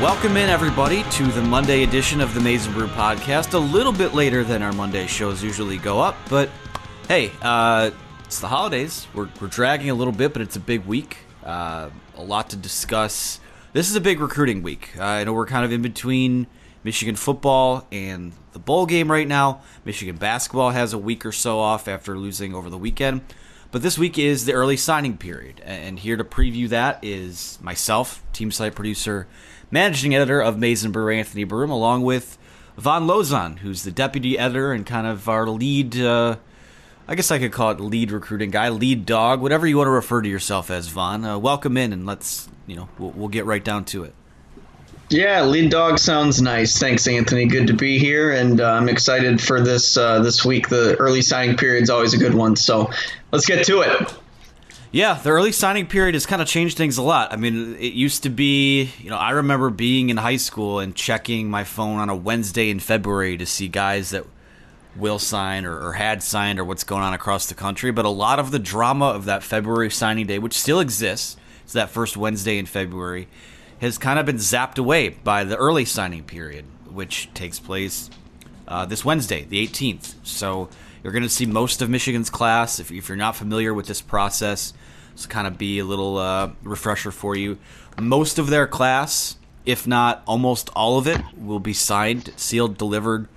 Welcome in, everybody, to the Monday edition of the Maize n Brew podcast. A little bit later than our Monday shows usually go up, but hey, uh, it's the holidays. We're, we're dragging a little bit, but it's a big week. Uh, a lot to discuss. This is a big recruiting week. Uh, I know we're kind of in between Michigan football and the bowl game right now. Michigan basketball has a week or so off after losing over the weekend. But this week is the early signing period, and here to preview that is myself, team site producer managing editor of Maize n Brew, Anthony Broome, along with Von Lozon, who's the deputy editor and kind of our lead. Uh, I guess I could call it lead recruiting guy, lead dog, whatever you want to refer to yourself as, Von. Uh, welcome in, and let's you know we'll, we'll get right down to it. Yeah, lead dog sounds nice. Thanks, Anthony. Good to be here, and uh, I'm excited for this uh, this week. The early signing period is always a good one, so let's get to it. Yeah, the early signing period has kind of changed things a lot. I mean, it used to be, you know, I remember being in high school and checking my phone on a Wednesday in February to see guys that will sign or, or, had signed or what's going on across the country. But a lot of the drama of that February signing day, which still exists, it's that first Wednesday in February, has kind of been zapped away by the early signing period, which takes place uh, this Wednesday, the 18th. So you're going to see most of Michigan's class. If, if you're not familiar with this process, to kind of be a little uh, refresher for you. Most of their class, if not almost all of it, will be signed, sealed, delivered,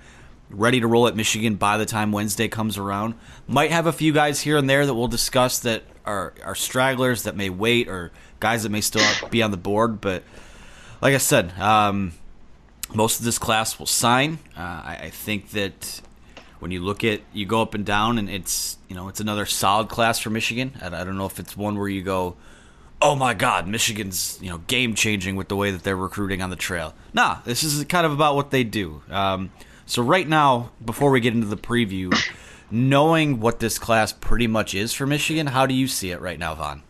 ready to roll at Michigan by the time Wednesday comes around. Might have a few guys here and there that we'll discuss that are, are stragglers that may wait or guys that may still be on the board. But like I said, um, most of this class will sign. Uh, I, I think that when you look at you go up and down and it's you know it's another solid class for Michigan. I, I don't know if it's one where you go, oh my God, Michigan's you know game changing with the way that they're recruiting on the trail. Nah, this is kind of about what they do. Um, so right now, before we get into the preview, knowing what this class pretty much is for Michigan, how do you see it right now, Von?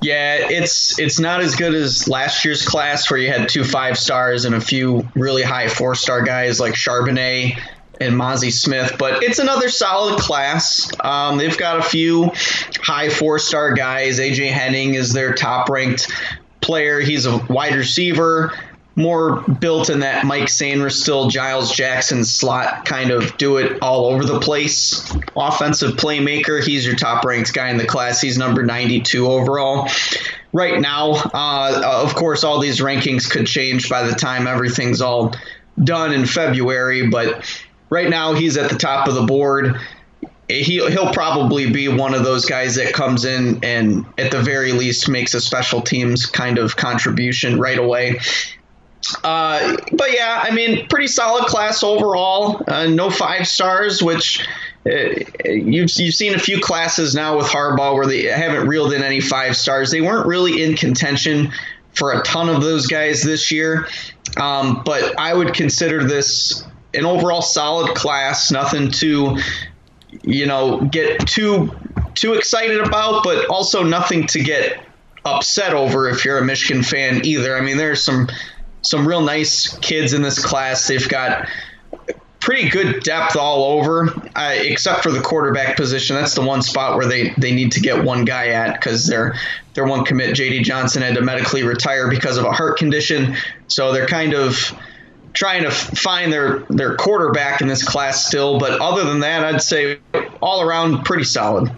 Yeah, it's it's not as good as last year's class where you had two five stars and a few really high four star guys like Charbonnet and Mazi Smith, but it's another solid class. Um, they've got a few high four star guys. AJ Henning is their top ranked player. He's a wide receiver, more built in that Mike Sainristil Giles Jackson slot kind of do it all over the place. Offensive playmaker. He's your top ranked guy in the class. He's number 92 overall. Right now, uh, of course, all these rankings could change by the time everything's all done in February, but right now he's at the top of the board. He, he'll probably be one of those guys that comes in and at the very least makes a special teams kind of contribution right away. Uh, but yeah, I mean, pretty solid class overall. Uh, no five stars, which uh, you've you've seen a few classes now with Harbaugh where they haven't reeled in any five stars. They weren't really in contention for a ton of those guys this year, um, but I would consider this an overall solid class. Nothing to you know get too too excited about, but also nothing to get upset over if you're a Michigan fan either. I mean, there's some some real nice kids in this class. They've got pretty good depth all over, uh, except for the quarterback position. That's the one spot where they, they need to get one guy at because their their one commit, J.D. Johnson, had to medically retire because of a heart condition. So they're kind of trying to find their their quarterback in this class still. But other than that, I'd say all around pretty solid.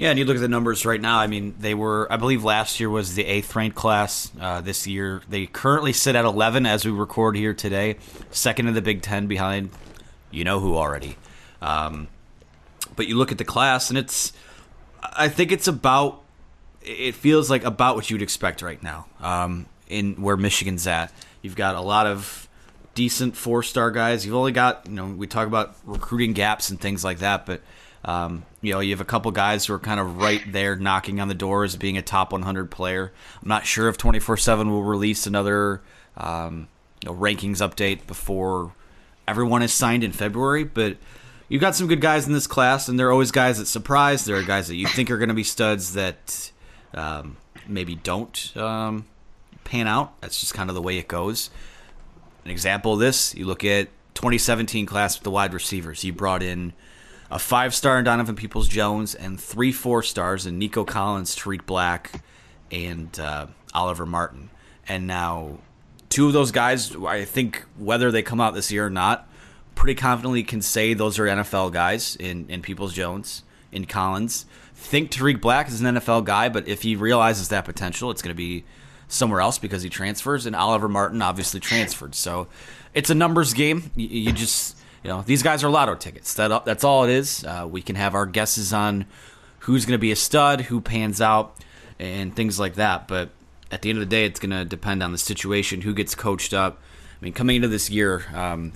Yeah, and you look at the numbers right now. I mean, they were, I believe, last year was the eighth ranked class. Uh, this year, they currently sit at 11 as we record here today, second in the Big Ten behind, you know who already. Um, but you look at the class, and it's, I think it's about, it feels like about what you'd expect right now. Um, in where Michigan's at, you've got a lot of decent four star guys. You've only got, you know, we talk about recruiting gaps and things like that, but um, you know, you have a couple guys who are kind of right there knocking on the door as being a top 100 player. I'm not sure if 24 7 will release another um, you know, rankings update before everyone is signed in February, but you've got some good guys in this class, and there are always guys that surprise. There are guys that you think are going to be studs that um, maybe don't um, pan out. That's just kind of the way it goes. An example of this, you look at 2017 class with the wide receivers. You brought in a five star in Donovan Peoples Jones, and three four stars in Nico Collins, Tarik Black, and uh, Oliver Martin. And now, two of those guys, I think whether they come out this year or not, pretty confidently can say those are NFL guys in, in Peoples Jones, in Collins. Think Tarik Black is an NFL guy, but if he realizes that potential, it's going to be somewhere else because he transfers. And Oliver Martin obviously transferred. So it's a numbers game. You, you just you know, these guys are lotto tickets. That that's all it is. Uh, we can have our guesses on who's going to be a stud, who pans out, and things like that. But at the end of the day, it's going to depend on the situation, who gets coached up. I mean, coming into this year um,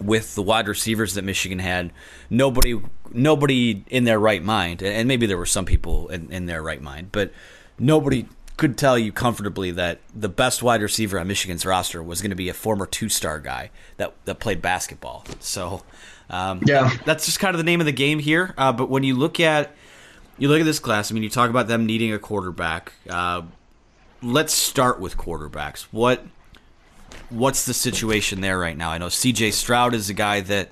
with the wide receivers that Michigan had, nobody nobody in their right mind, and maybe there were some people in, in their right mind, but nobody could tell you comfortably that the best wide receiver on Michigan's roster was going to be a former two-star guy that that played basketball. So, um, yeah, that's just kind of the name of the game here. Uh, but when you look at you look at this class, I mean, you talk about them needing a quarterback. Uh, let's start with quarterbacks. What what's the situation there right now? I know C.J. Stroud is a guy that,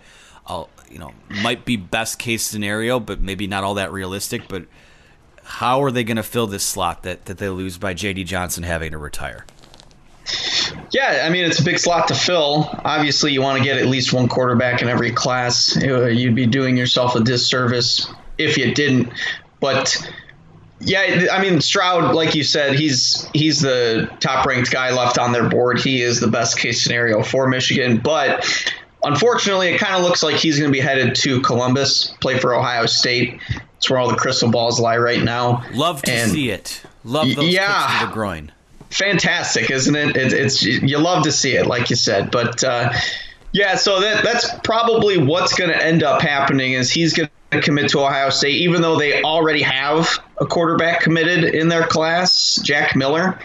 uh, you know, might be best case scenario, but maybe not all that realistic. But how are they going to fill this slot that, that they lose by J.D. Johnson having to retire? Yeah, I mean it's a big slot to fill. Obviously, you want to get at least one quarterback in every class. You'd be doing yourself a disservice if you didn't. But yeah, I mean Stroud, like you said, he's he's the top ranked guy left on their board. He is the best case scenario for Michigan, but unfortunately, it kind of looks like he's going to be headed to Columbus, play for Ohio State. It's where all the crystal balls lie right now. Love to and see it. Love those yeah, kicks to the groin. Fantastic, isn't it? it? It's you love to see it, like you said. But uh, yeah, so that that's probably what's going to end up happening is he's going to commit to Ohio State, even though they already have a quarterback committed in their class, Jack Miller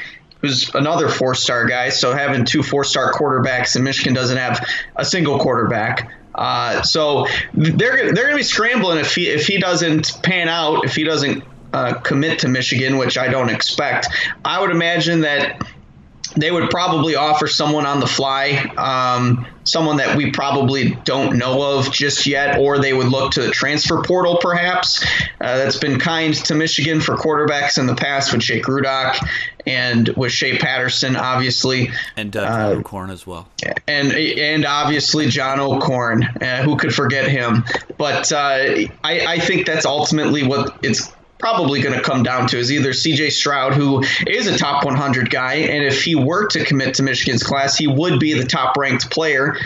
who's another four star guy. So having two four star quarterbacks, and Michigan doesn't have a single quarterback. Uh, so they're they're going to be scrambling if he if he doesn't pan out, if he doesn't uh, commit to Michigan, which I don't expect, I would imagine that they would probably offer someone on the fly, um, someone that we probably don't know of just yet, or they would look to the transfer portal perhaps. Uh, that's been kind to Michigan for quarterbacks in the past with Jake Rudock and with Shea Patterson, obviously, and uh, John O'Korn as well, and and obviously John O'Korn, uh, who could forget him? But uh, I, I think that's ultimately what it's probably going to come down to is either CJ Stroud, who is a top 100 guy, and if he were to commit to Michigan's class, he would be the top ranked player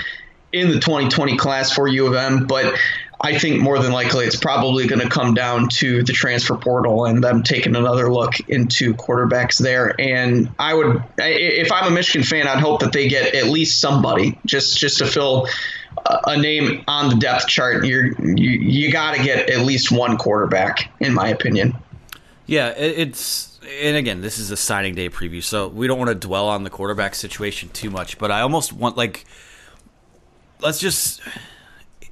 in the 2020 class for U of M. But I think more than likely it's probably going to come down to the transfer portal and them taking another look into quarterbacks there. And I would, if I'm a Michigan fan, I'd hope that they get at least somebody just just to fill a name on the depth chart. You're you you got to get at least one quarterback, in my opinion. Yeah, it's and again, this is a signing day preview, so we don't want to dwell on the quarterback situation too much. But I almost want like, let's just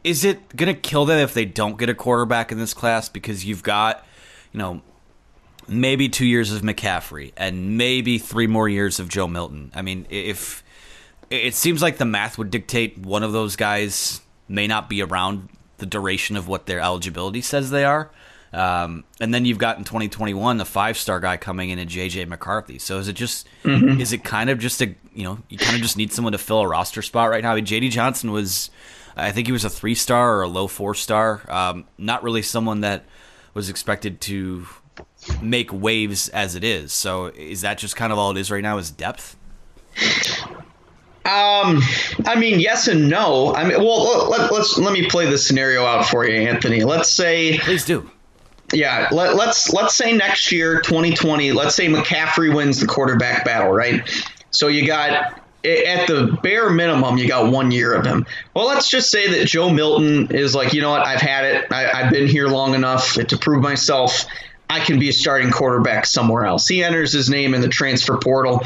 is it going to kill them if they don't get a quarterback in this class because you've got, you know, maybe two years of McCaffrey and maybe three more years of Joe Milton? I mean, if it seems like the math would dictate one of those guys may not be around the duration of what their eligibility says they are. Um, and then you've got in 2021 the five star guy coming in at JJ McCarthy. So is it just mm-hmm. is it kind of just a you know you kind of just need someone to fill a roster spot right now? I mean, JD Johnson was I think he was a three star or a low four star. Um, not really someone that was expected to make waves as it is. So is that just kind of all it is right now? Is depth? Um, I mean, yes and no. I mean, well, let, us let me play the scenario out for you, Anthony. Let's say, please do. Yeah, let, let's let's say next year, 2020. Let's say McCaffrey wins the quarterback battle, right? So you got at the bare minimum, you got one year of him. Well, let's just say that Joe Milton is like, you know what, I've had it. I, have been here long enough to prove myself. I can be a starting quarterback somewhere else. He enters his name in the transfer portal,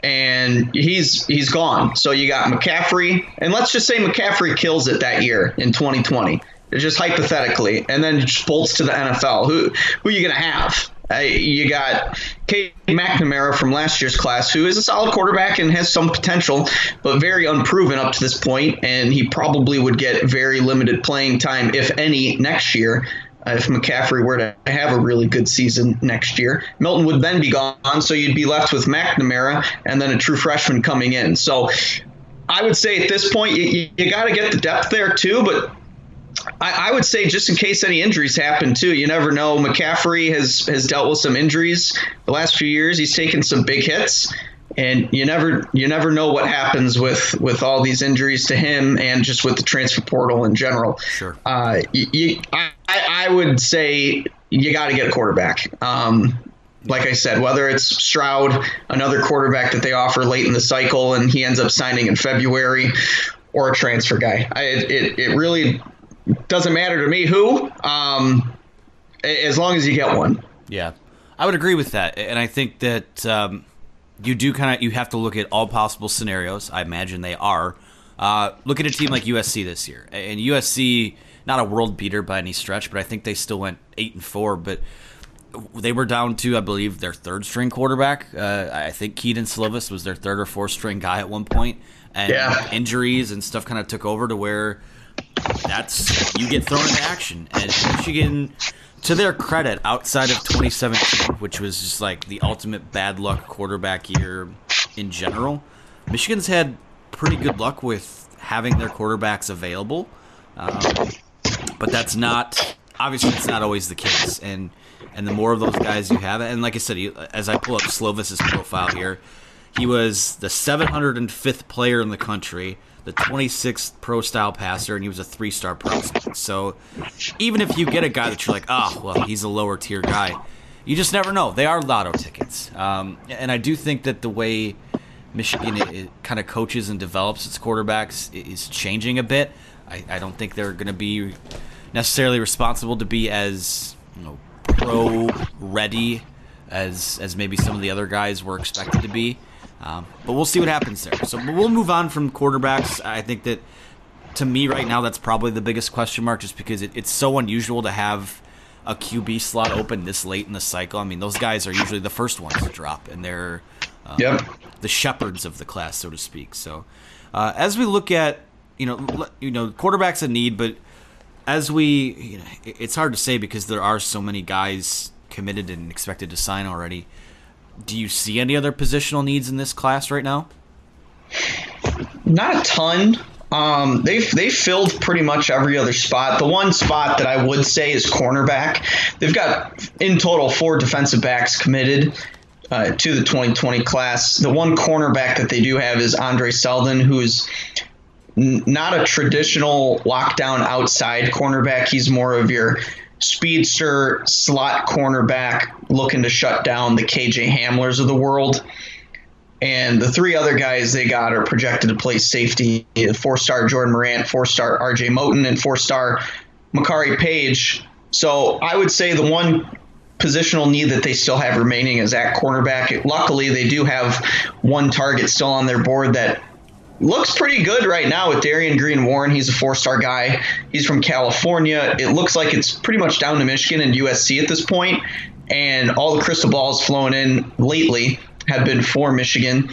and he's he's gone. So you got McCaffrey, and let's just say McCaffrey kills it that year in 2020 just hypothetically, and then just bolts to the NFL. Who who are you to have? Uh, you got Cade McNamara from last year's class, who is a solid quarterback and has some potential, but very unproven up to this point, and he probably would get very limited playing time, if any, next year. If McCaffrey were to have a really good season next year, Milton would then be gone, so you'd be left with McNamara and then a true freshman coming in. So I would say at this point, you, you got to get the depth there too, but I, I, would say just in case any injuries happen too. You never know. McCaffrey has has dealt with some injuries the last few years. He's taken some big hits, and you never you never know what happens with with all these injuries to him and just with the transfer portal in general. Sure. Uh, you, you, I, I would say you got to get a quarterback. Um, like I said, whether it's Stroud, another quarterback that they offer late in the cycle, and he ends up signing in February, or a transfer guy. I, it, it really doesn't matter to me who, um, as long as you get one. Yeah, I would agree with that, and I think that um, you do kind of you have to look at all possible scenarios. I imagine they are. Uh, look at a team like USC this year, and USC not a world beater by any stretch, but I think they still went eight and four, but. They were down to, I believe, their third string quarterback. Uh, I think Kedon Slovis was their third or fourth string guy at one point, and yeah. injuries and stuff kind of took over to where that's you get thrown into action. And Michigan, to their credit, outside of 2017, which was just like the ultimate bad luck quarterback year in general, Michigan's had pretty good luck with having their quarterbacks available. Um, but that's not obviously it's not always the case. And and the more of those guys you have, and like I said, as I pull up Slovis's profile here, he was the 705th player in the country the 26th pro style passer, and he was a three star prospect. So even if you get a guy that you're like, oh, well, he's a lower tier guy, you just never know. They are lotto tickets. Um, and I do think that the way Michigan kind of coaches and develops its quarterbacks is changing a bit. I, I don't think they're going to be necessarily responsible to be as you know, pro ready as as maybe some of the other guys were expected to be. Um, but we'll see what happens there. So we'll move on from quarterbacks. I think that to me right now, that's probably the biggest question mark, just because it, it's so unusual to have a QB slot open this late in the cycle. I mean, those guys are usually the first ones to drop, and they're um, Yep. the shepherds of the class, so to speak. So, uh, as we look at you know you know quarterbacks a need, but as we you know, it's hard to say because there are so many guys committed and expected to sign already. Do you see any other positional needs in this class right now? Not a ton. Um, they've they filled pretty much every other spot. The one spot that I would say is cornerback. They've got in total four defensive backs committed uh, to the 2020 class. The one cornerback that they do have is Andre Seldon, who's n- not a traditional lockdown outside cornerback. He's more of your speedster slot cornerback looking to shut down the KJ Hamlers of the world. And the three other guys they got are projected to play safety four star Jordan Morant, four star RJ Moten, and four star Makari Page. So I would say the one positional need that they still have remaining is at cornerback. Luckily, they do have one target still on their board that looks pretty good right now with Darion Green Warren. He's a four star guy. He's from California. It looks like it's pretty much down to Michigan and USC at this point. and all the crystal balls flowing in lately have been for Michigan.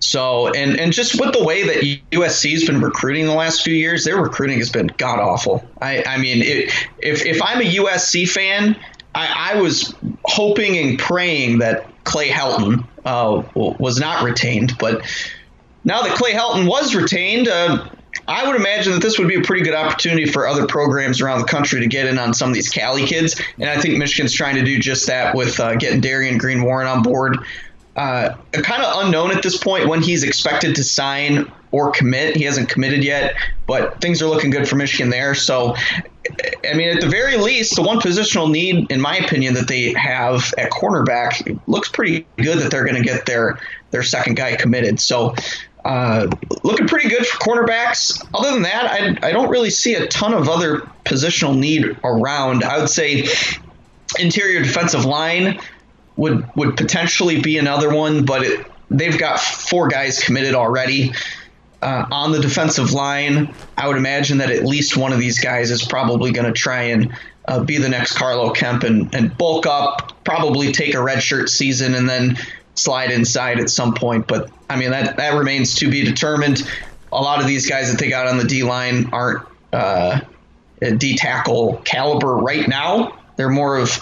So, and, and just with the way that USC's been recruiting the last few years, their recruiting has been god awful. I, I mean, it, if, if I'm a USC fan, I, I was hoping and praying that Clay Helton uh, was not retained. But now that Clay Helton was retained, uh, I would imagine that this would be a pretty good opportunity for other programs around the country to get in on some of these Cali kids. And I think Michigan's trying to do just that with uh, getting Darion Green Warren on board. Uh, kind of unknown at this point when he's expected to sign or commit. He hasn't committed yet, but things are looking good for Michigan there. So, I mean, at the very least, the one positional need, in my opinion, that they have at cornerback looks pretty good that they're going to get their their second guy committed. So, uh, looking pretty good for cornerbacks. Other than that, I, I don't really see a ton of other positional need around. I would say interior defensive line would would potentially be another one, but it, they've got four guys committed already. Uh, on the defensive line, I would imagine that at least one of these guys is probably going to try and uh, be the next Carlo Kemp and, and bulk up, probably take a redshirt season and then slide inside at some point. But I mean, that, that remains to be determined. A lot of these guys that they got on the D line aren't uh, D tackle caliber right now. They're more of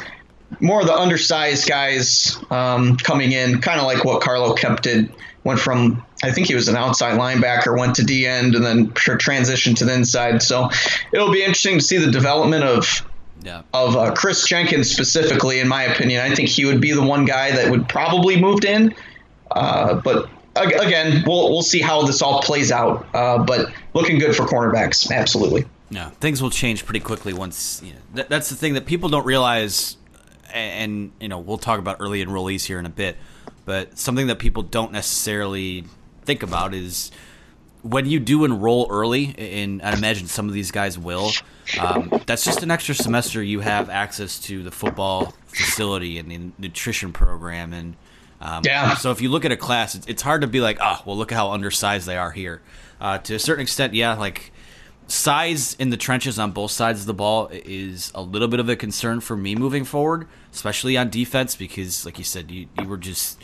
more of the undersized guys um, coming in, kind of like what Carlo Kemp did. Went from I think he was an outside linebacker, went to D end, and then transitioned to the inside. So it'll be interesting to see the development of Yeah. of uh, Chris Jenkins specifically. In my opinion, I think he would be the one guy that would probably moved in. Uh, but ag- again, we'll we'll see how this all plays out. Uh, but looking good for cornerbacks, absolutely. Yeah, things will change pretty quickly once. You know, that, that's the thing that people don't realize, and, and you know we'll talk about early enrollees here in a bit, but something that people don't necessarily think about is when you do enroll early, and I imagine some of these guys will. Um, that's just an extra semester you have access to the football facility and the nutrition program, and um, Yeah. So if you look at a class, it's, it's hard to be like, oh, well, look at how undersized they are here. Uh, to a certain extent, yeah, like size in the trenches on both sides of the ball is a little bit of a concern for me moving forward, especially on defense, because, like you said, you, you were just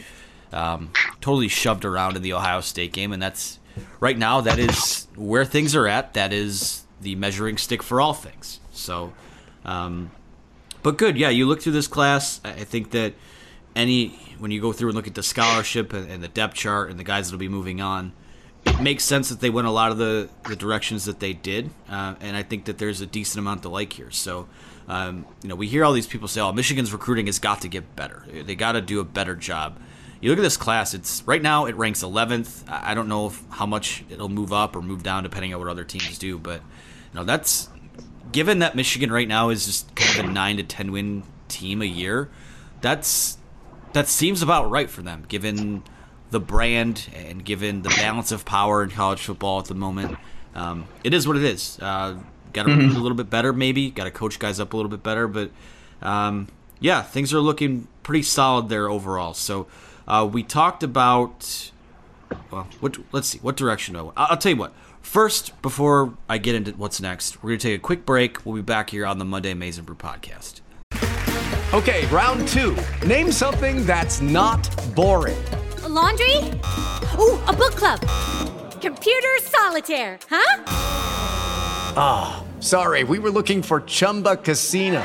um, totally shoved around in the Ohio State game, and that's right now that is where things are at. That is the measuring stick for all things. So, um, but good, yeah. You look through this class. I think that any when you go through and look at the scholarship and, and the depth chart and the guys that'll be moving on, it makes sense that they went a lot of the, the directions that they did, uh, and I think that there's a decent amount to like here. So, um, you know, we hear all these people say, "Oh, Michigan's recruiting has got to get better. They got to do a better job." You look at this class; it's right now it ranks 11th. I don't know if, how much it'll move up or move down depending on what other teams do, but you know that's given that Michigan right now is just kind of a nine to ten win team a year. That's that seems about right for them, given the brand and given the balance of power in college football at the moment. Um, it is what it is. Uh, got to recruit a little bit better, maybe. Got to coach guys up a little bit better, but um, yeah, things are looking pretty solid there overall. So uh, we talked about. Well, what, let's see. What direction do I? I'll, I'll tell you what. First, before I get into what's next, we're going to take a quick break. We'll be back here on the Monday Maize and Brew podcast. Okay, round two. Name something that's not boring. A laundry? Ooh, a book club. Computer solitaire, huh? Ah, oh, sorry, we were looking for Chumba Casino.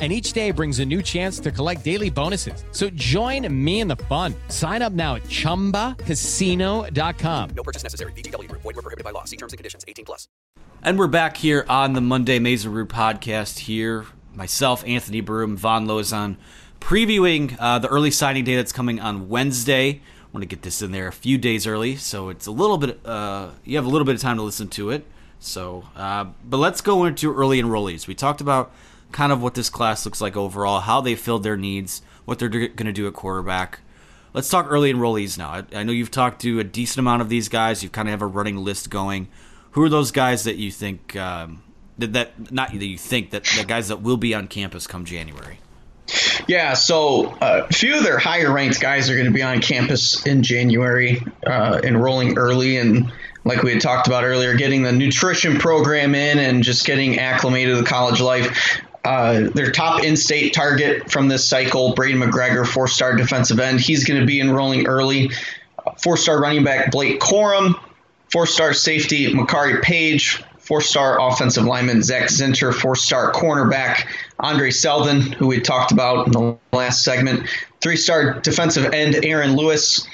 and each day brings a new chance to collect daily bonuses. So join me in the fun. Sign up now at ChumbaCasino.com. No purchase necessary. VGW. Void were prohibited by law. See terms and conditions. 18 plus. And we're back here on the Monday Maize and Brew podcast here. Myself, Anthony Broome, Von Lozon, previewing uh, the early signing day that's coming on Wednesday. I want to get this in there a few days early, so it's a little bit. Uh, you have a little bit of time to listen to it. So, uh, but let's go into early enrollees. We talked about kind of what this class looks like overall, how they filled their needs, what they're going to do at quarterback. Let's talk early enrollees now. I, I, know you've talked to a decent amount of these guys. You kind of have a running list going. Who are those guys that you think um, that, that not that you think that the guys that will be on campus come January? Yeah, so uh, a few of their higher ranked guys are going to be on campus in January, uh, enrolling early and like we had talked about earlier, getting the nutrition program in and just getting acclimated to the college life. Uh, their top in-state target from this cycle, Braden McGregor, four-star defensive end. He's going to be enrolling early. Four-star running back Blake Corum, four-star safety Makari Page, four-star offensive lineman Zach Zinter, four-star cornerback Andre Seldon, who we talked about in the last segment, three-star defensive end Aaron Lewis,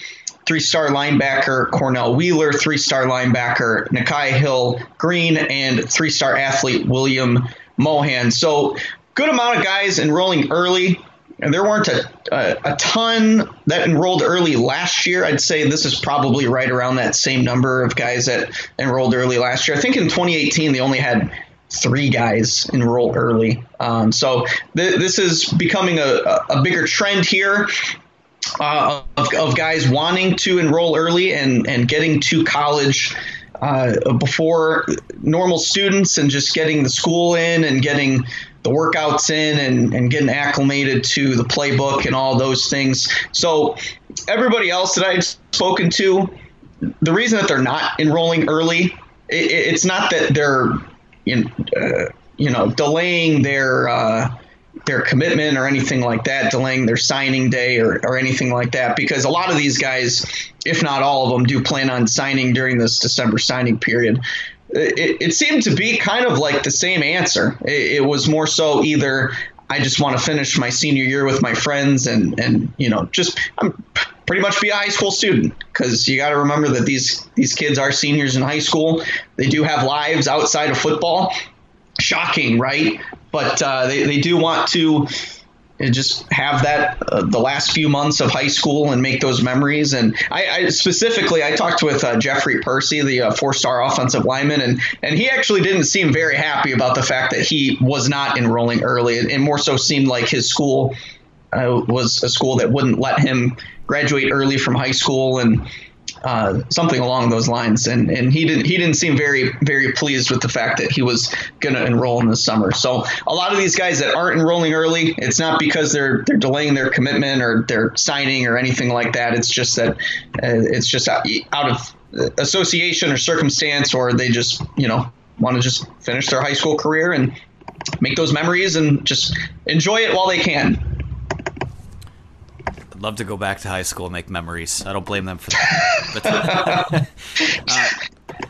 three-star linebacker Cornell Wheeler, three-star linebacker Nikhai Hill Green, and three-star athlete William Mohan. So good amount of guys enrolling early. And there weren't a, a, a, ton that enrolled early last year. I'd say this is probably right around that same number of guys that enrolled early last year. I think in 2018 they only had three guys enroll early. Um, so th- this is becoming a, a bigger trend here. Uh, of, of, guys wanting to enroll early and, and getting to college uh, before normal students and just getting the school in and getting the workouts in and, and getting acclimated to the playbook and all those things. So everybody else that I've spoken to, the reason that they're not enrolling early, it, it's not that they're you uh, you know delaying their uh, their commitment or anything like that, delaying their signing day or, or anything like that, because a lot of these guys, if not all of them, do plan on signing during this December signing period. It, it seemed to be kind of like the same answer. It, it was more so either I just want to finish my senior year with my friends and, and you know, just I'm pretty much be a high school student because you got to remember that these these kids are seniors in high school. They do have lives outside of football. Shocking, right? but uh, they, they do want to just have that uh, the last few months of high school and make those memories. And I, I specifically, I talked with uh, Jeffrey Persi, the uh, four-star offensive lineman, and and he actually didn't seem very happy about the fact that he was not enrolling early, and, and more so seemed like his school uh, was a school that wouldn't let him graduate early from high school and uh, something along those lines. And and he didn't he didn't seem very very pleased with the fact that he was going to enroll in the summer. So a lot of these guys that aren't enrolling early, it's not because they're they're delaying their commitment or they're signing or anything like that. It's just that uh, it's just out, out of association or circumstance, or they just you know want to just finish their high school career and make those memories and just enjoy it while they can love to go back to high school and make memories. I don't blame them for that. uh,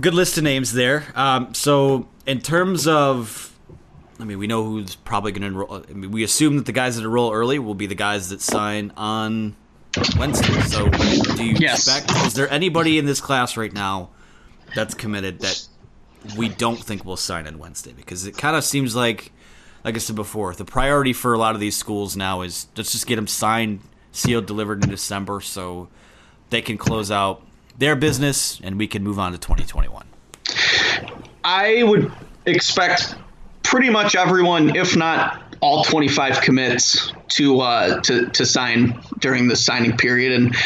good list of names there. Um, so, in terms of, I mean, we know who's probably going to enroll. I mean, we assume that the guys that enroll early will be the guys that sign on Wednesday. So, do you yes. expect? Is there anybody in this class right now that's committed that we don't think will sign on Wednesday? Because it kind of seems like like I said before, the priority for a lot of these schools now is let's just get them signed sealed, delivered in December, so they can close out their business and we can move on to 2021. I would expect pretty much everyone, if not all 25 commits, to uh, to to sign during the signing period, and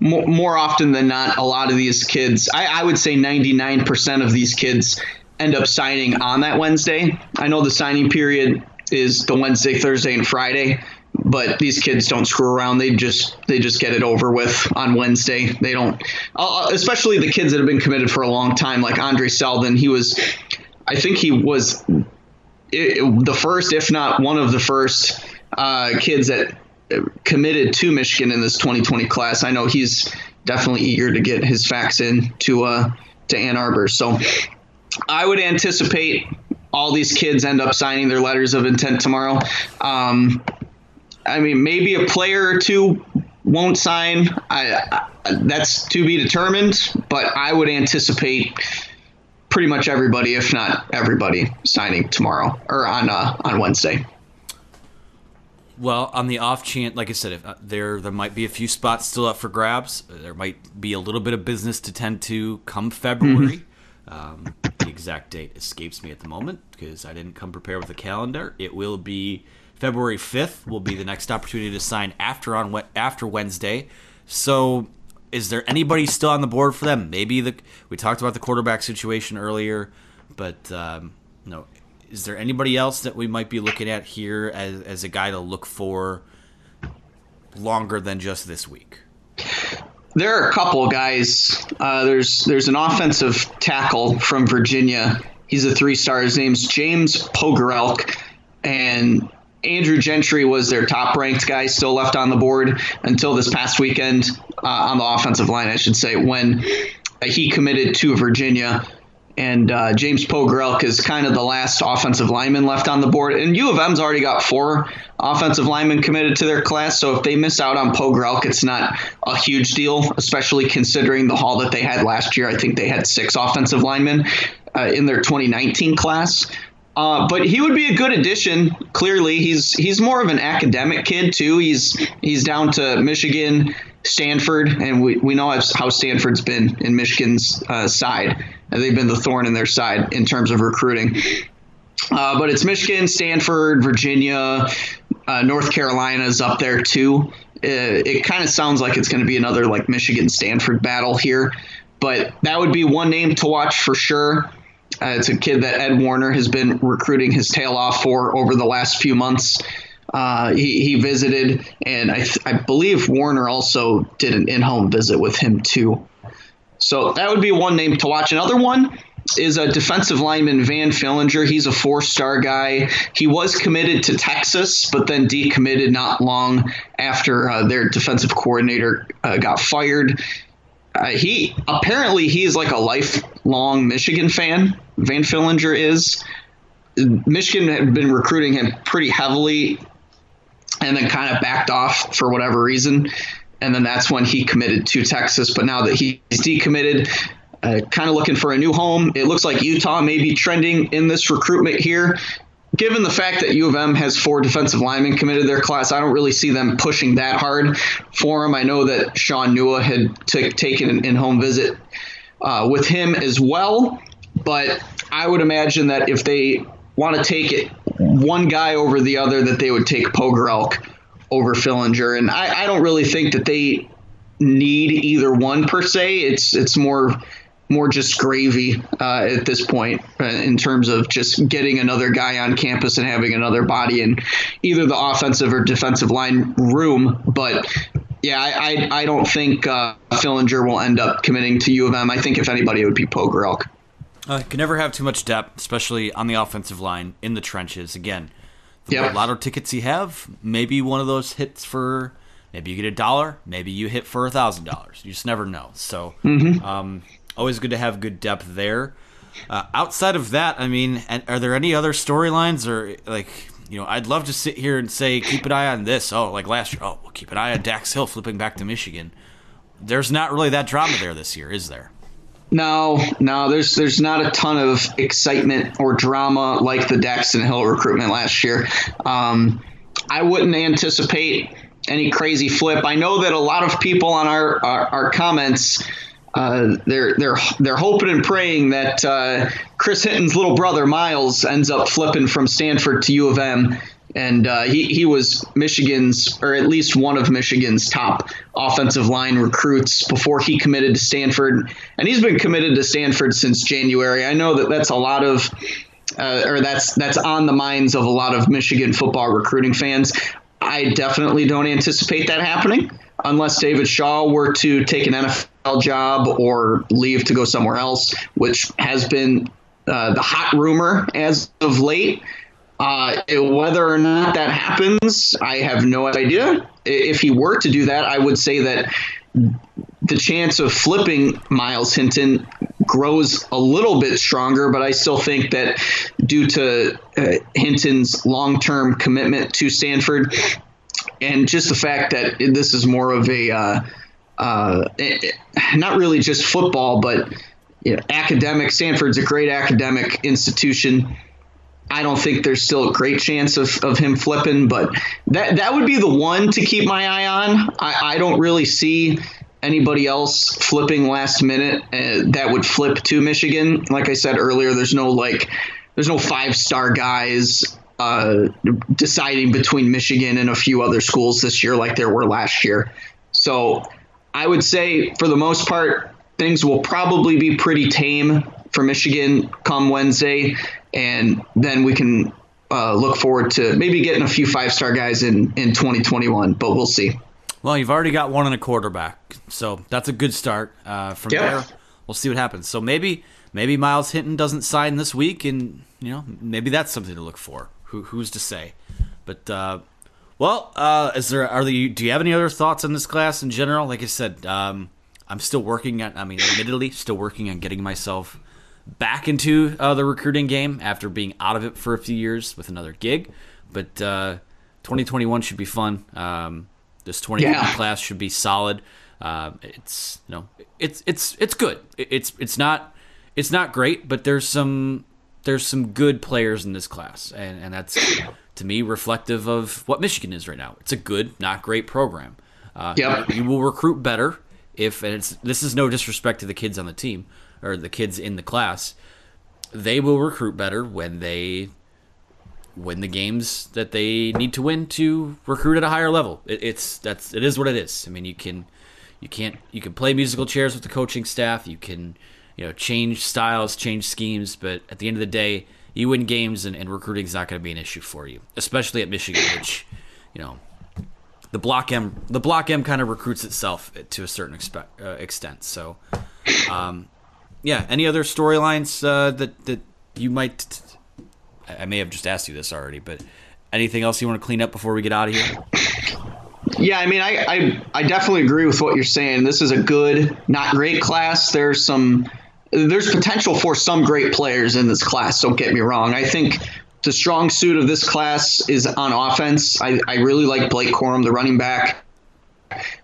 more, more often than not, a lot of these kids, I, I would say 99% of these kids end up signing on that Wednesday. I know the signing period is the Wednesday, Thursday, and Friday, but these kids don't screw around. They just they just get it over with on Wednesday. They don't, uh, especially the kids that have been committed for a long time, like Andre Seldon. He was, I think he was it, the first, if not one of the first uh, kids that committed to Michigan in this 2020 class. I know he's definitely eager to get his facts in to uh, to Ann Arbor. So I would anticipate all these kids end up signing their letters of intent tomorrow. Um, I mean, maybe a player or two won't sign. I, I, that's to be determined, but I would anticipate pretty much everybody, if not everybody, signing tomorrow or on uh, on Wednesday. Well, on the off chance, like I said, if uh, there there might be a few spots still up for grabs. There might be a little bit of business to tend to come February. Mm-hmm. Um, the exact date escapes me at the moment because I didn't come prepared with a calendar. It will be February fifth. Will be the next opportunity to sign after on after Wednesday. So, is there anybody still on the board for them? Maybe the we talked about the quarterback situation earlier, but um, no, is there anybody else that we might be looking at here as, as a guy to look for longer than just this week? There are a couple guys. Uh, there's there's an offensive tackle from Virginia. He's a three star. His name's James Pogorelc, and Andrew Gentry was their top ranked guy, still left on the board until this past weekend uh, on the offensive line, I should say, when he committed to Virginia and uh, James Pogorelc is kind of the last offensive lineman left on the board. And U of M's already got four offensive linemen committed to their class, so if they miss out on Pogorelc, it's not a huge deal, especially considering the haul that they had last year. I think they had six offensive linemen uh, in their 2019 class. Uh, but he would be a good addition. Clearly, he's he's more of an academic kid too. He's he's down to Michigan, Stanford, and we, we know how Stanford's been in Michigan's uh, side. They've been the thorn in their side in terms of recruiting. Uh, but it's Michigan, Stanford, Virginia, uh, North Carolina's up there too. Uh, it, it kind of sounds like it's going to be another like Michigan Stanford battle here, but that would be one name to watch for sure. Uh, it's a kid that Ed Warinner has been recruiting his tail off for over the last few months. Uh, he, he visited, and I, th- I believe Warinner also did an in home visit with him too. So that would be one name to watch. Another one is a defensive lineman Van Fillinger. He's a four-star guy. He was committed to Texas, but then decommitted not long after uh, their defensive coordinator uh, got fired. Uh, he apparently he's like a lifelong Michigan fan. Van Fillinger is. Michigan had been recruiting him pretty heavily, and then kind of backed off for whatever reason and then that's when he committed to Texas. But now that he's decommitted, uh, kind of looking for a new home, it looks like Utah may be trending in this recruitment here. Given the fact that U of M has four defensive linemen committed their class, I don't really see them pushing that hard for him. I know that Shaun Nua had t- taken an in-home visit uh, with him as well, but I would imagine that if they want to take it one guy over the other, that they would take Pogorelc over Fillinger, and I, I don't really think that they need either one per se. It's it's more more just gravy uh, at this point uh, in terms of just getting another guy on campus and having another body in either the offensive or defensive line room. But yeah, I I, I don't think uh, Fillinger will end up committing to U of M. I think if anybody, it would be Pogorelc. Uh, can never have too much depth, especially on the offensive line in the trenches. Again, the yep. lotto tickets you have, maybe one of those hits for maybe you get a dollar, maybe you hit for a thousand dollars. You just never know. So, mm-hmm. um, always good to have good depth there. Uh, outside of that, I mean, are there any other storylines or like you know? I'd love to sit here and say keep an eye on this. Oh, like last year. Oh, we'll keep an eye on Dax Hill flipping back to Michigan. There's not really that drama there this year, is there? No, no, there's there's not a ton of excitement or drama like the Daxton Hill recruitment last year. Um, I wouldn't anticipate any crazy flip. I know that a lot of people on our our, our comments. Uh, they're they're they're hoping and praying that uh, Chris Hinton's little brother Miles ends up flipping from Stanford to U of M, and uh, he he was Michigan's or at least one of Michigan's top offensive line recruits before he committed to Stanford, and he's been committed to Stanford since January. I know that that's a lot of. Uh, or that's that's on the minds of a lot of Michigan football recruiting fans. I definitely don't anticipate that happening unless David Shaw were to take an NFL job or leave to go somewhere else, which has been uh, the hot rumor as of late. Uh, whether or not that happens, I have no idea. If he were to do that, I would say that the chance of flipping Miles Hinton grows a little bit stronger, but I still think that due to uh, Hinton's long term commitment to Stanford and just the fact that this is more of a, uh, uh, not really just football, but you know, academic, Stanford's a great academic institution. I don't think there's still a great chance of, of him flipping, but that that would be the one to keep my eye on. I, I don't really see anybody else flipping last minute uh, that would flip to Michigan. Like I said earlier, there's no like there's no five star guys uh, deciding between Michigan and a few other schools this year like there were last year. So I would say for the most part things will probably be pretty tame for Michigan come Wednesday, and then we can uh, look forward to maybe getting a few five star guys in in 2021. But we'll see. Well, you've already got one and a quarterback, so that's a good start. Uh, from yeah. there, we'll see what happens. So maybe maybe Miles Hinton doesn't sign this week, and you know maybe that's something to look for. Who, who's to say? But uh, well, uh, is there are the do you have any other thoughts on this class in general? Like I said, um, I'm still working on. I mean, admittedly, still working on getting myself back into uh, the recruiting game after being out of it for a few years with another gig. But uh, 2021 should be fun. Um, this 2020 yeah. class should be solid. Uh, it's you know it's it's it's good. It's it's not it's not great, but there's some there's some good players in this class, and and that's to me reflective of what Michigan is right now. It's a good, not great program. Uh, yep. you will recruit better if and it's this is no disrespect to the kids on the team or the kids in the class. They will recruit better when they win the games that they need to win to recruit at a higher level. It, it's that's it is what it is. I mean, you can you can't you can play musical chairs with the coaching staff. You can you know change styles, change schemes, but at the end of the day, you win games and, and recruiting is not going to be an issue for you, especially at Michigan, which you know the block M the block M kind of recruits itself to a certain uh, extent. So, um, yeah. Any other storylines uh, that that you might I may have just asked you this already, but anything else you want to clean up before we get out of here? Yeah, I mean, I, I, I definitely agree with what you're saying. This is a good, not great class. There's some there's potential for some great players in this class. Don't get me wrong. I think the strong suit of this class is on offense. I, I really like Blake Corum, the running back.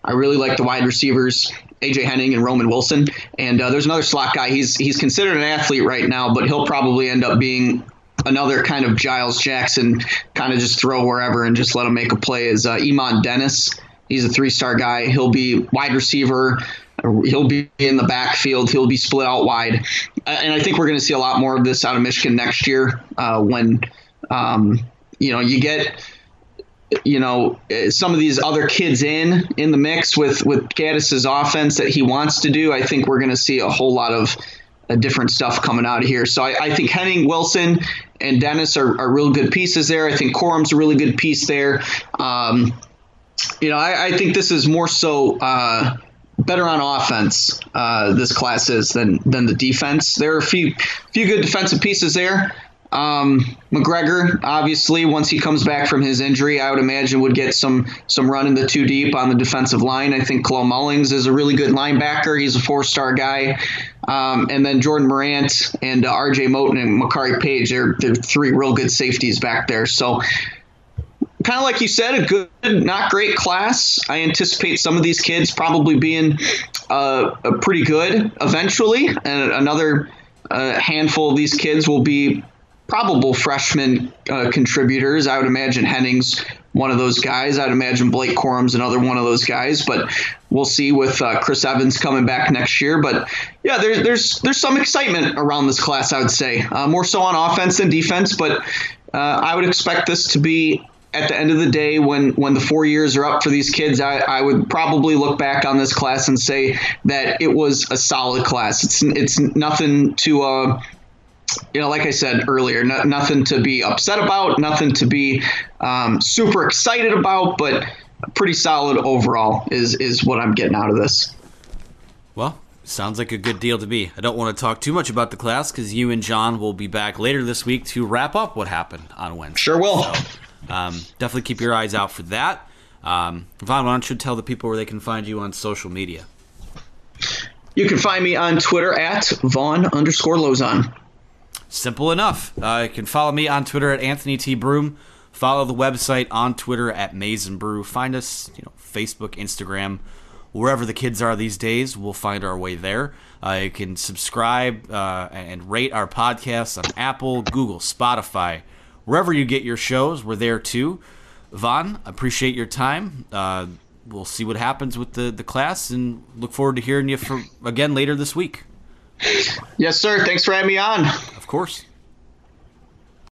I really like the wide receivers, AJ Henning and Roman Wilson. And uh, there's another slot guy. He's he's considered an athlete right now, but he'll probably end up being another kind of Giles Jackson, kind of just throw wherever and just let him make a play. Is uh, Eamonn Dennis? He's a three-star guy. He'll be wide receiver. He'll be in the backfield. He'll be split out wide, and I think we're going to see a lot more of this out of Michigan next year uh, when um, you know you get you know some of these other kids in in the mix with with Gattis's offense that he wants to do. I think we're going to see a whole lot of uh, different stuff coming out of here. So I, I think Henning, Wilson, and Dennis are, are real good pieces there. I think Corum's a really good piece there. Um, you know, I, I, think this is more so uh, better on offense. Uh, this class is than than the defense. There are a few few good defensive pieces there. Um, McGregor, obviously, once he comes back from his injury, I would imagine would get some some run in the two deep on the defensive line. I think Chloe Mullings is a really good linebacker. He's a four star guy. Um, and then Jordan Morant and uh, R.J. Moten and Makari Paige, they're, they're three real good safeties back there. So kind of like you said, a good, not great class. I anticipate some of these kids probably being uh, pretty good eventually, and another uh, handful of these kids will be probable freshman uh, contributors. I would imagine Hennings one of those guys. I'd imagine Blake Corum's another one of those guys, but we'll see with uh, Chris Evans coming back next year. But yeah, there's there's there's some excitement around this class. I would say uh, more so on offense than defense, but uh, I would expect this to be at the end of the day, when when the four years are up for these kids, I, I would probably look back on this class and say that it was a solid class. It's it's nothing to uh, you know, like I said earlier, no, nothing to be upset about, nothing to be um, super excited about, but pretty solid overall is is what I'm getting out of this. Well, sounds like a good deal to me. I don't want to talk too much about the class because you and John will be back later this week to wrap up what happened on Wednesday. Sure will. So, um, definitely keep your eyes out for that. Um, Vaughn, why don't you tell the people where they can find you on social media? You can find me on Twitter at Vaughn underscore Lozon. Simple enough. Uh, you can follow me on Twitter at Anthony T. Broome. Follow the website on Twitter at Maize and Brew. Find us, you know, Facebook, Instagram, wherever the kids are these days. We'll find our way there. Uh, you can subscribe uh, and rate our podcasts on Apple, Google, Spotify, wherever you get your shows. We're there too. Vaughn, appreciate your time. Uh, we'll see what happens with the, the class and look forward to hearing you for, again later this week. Yes, sir. Thanks for having me on. Of course.